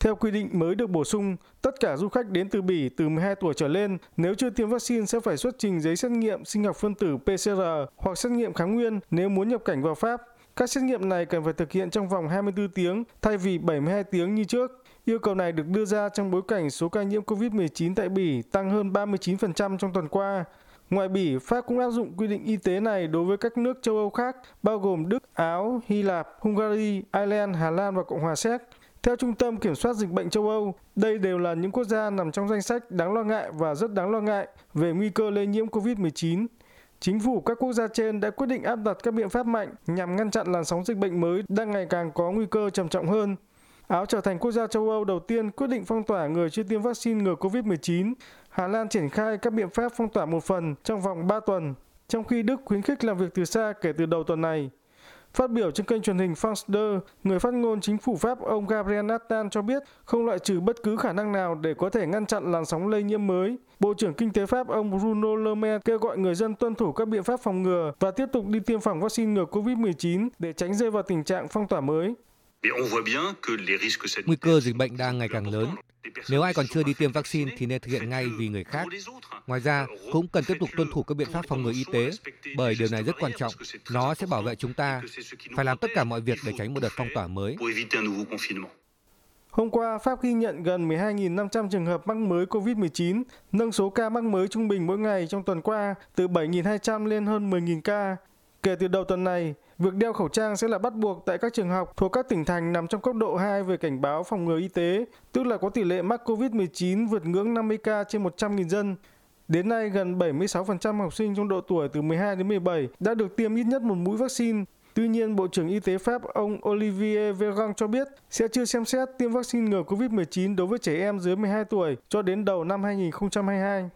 Theo quy định mới được bổ sung, tất cả du khách đến từ Bỉ từ 12 tuổi trở lên nếu chưa tiêm vaccine sẽ phải xuất trình giấy xét nghiệm sinh học phân tử PCR hoặc xét nghiệm kháng nguyên nếu muốn nhập cảnh vào Pháp. Các xét nghiệm này cần phải thực hiện trong vòng 24 tiếng thay vì 72 tiếng như trước. Yêu cầu này được đưa ra trong bối cảnh số ca nhiễm COVID-19 tại Bỉ tăng hơn 39% trong tuần qua. Ngoài Bỉ, Pháp cũng áp dụng quy định y tế này đối với các nước châu Âu khác, bao gồm Đức, Áo, Hy Lạp, Hungary, Ireland, Hà Lan và Cộng hòa Séc. Theo Trung tâm Kiểm soát Dịch bệnh châu Âu, đây đều là những quốc gia nằm trong danh sách đáng lo ngại và rất đáng lo ngại về nguy cơ lây nhiễm COVID-19. Chính phủ các quốc gia trên đã quyết định áp đặt các biện pháp mạnh nhằm ngăn chặn làn sóng dịch bệnh mới đang ngày càng có nguy cơ trầm trọng hơn. Áo trở thành quốc gia châu Âu đầu tiên quyết định phong tỏa người chưa tiêm vaccine ngừa COVID-19. Hà Lan triển khai các biện pháp phong tỏa một phần trong vòng 3 tuần, trong khi Đức khuyến khích làm việc từ xa kể từ đầu tuần này. Phát biểu trên kênh truyền hình France 2, người phát ngôn chính phủ Pháp ông Gabriel Attal cho biết không loại trừ bất cứ khả năng nào để có thể ngăn chặn làn sóng lây nhiễm mới. Bộ trưởng Kinh tế Pháp ông Bruno Le Maire kêu gọi người dân tuân thủ các biện pháp phòng ngừa và tiếp tục đi tiêm phòng vaccine ngừa COVID-19 để tránh rơi vào tình trạng phong tỏa mới. Nguy cơ dịch bệnh đang ngày càng lớn. Nếu ai còn chưa đi tiêm vaccine thì nên thực hiện ngay vì người khác. Ngoài ra, cũng cần tiếp tục tuân thủ các biện pháp phòng ngừa y tế, bởi điều này rất quan trọng. Nó sẽ bảo vệ chúng ta. Phải làm tất cả mọi việc để tránh một đợt phong tỏa mới. Hôm qua, Pháp ghi nhận gần 12.500 trường hợp mắc mới COVID-19, nâng số ca mắc mới trung bình mỗi ngày trong tuần qua từ 7.200 lên hơn 10.000 ca. Kể từ đầu tuần này, việc đeo khẩu trang sẽ là bắt buộc tại các trường học thuộc các tỉnh thành nằm trong cấp độ 2 về cảnh báo phòng ngừa y tế, tức là có tỷ lệ mắc COVID-19 vượt ngưỡng 50 ca trên 100.000 dân. Đến nay, gần 76% học sinh trong độ tuổi từ 12 đến 17 đã được tiêm ít nhất một mũi vaccine. Tuy nhiên, Bộ trưởng Y tế Pháp ông Olivier Véran cho biết sẽ chưa xem xét tiêm vaccine ngừa COVID-19 đối với trẻ em dưới 12 tuổi cho đến đầu năm 2022.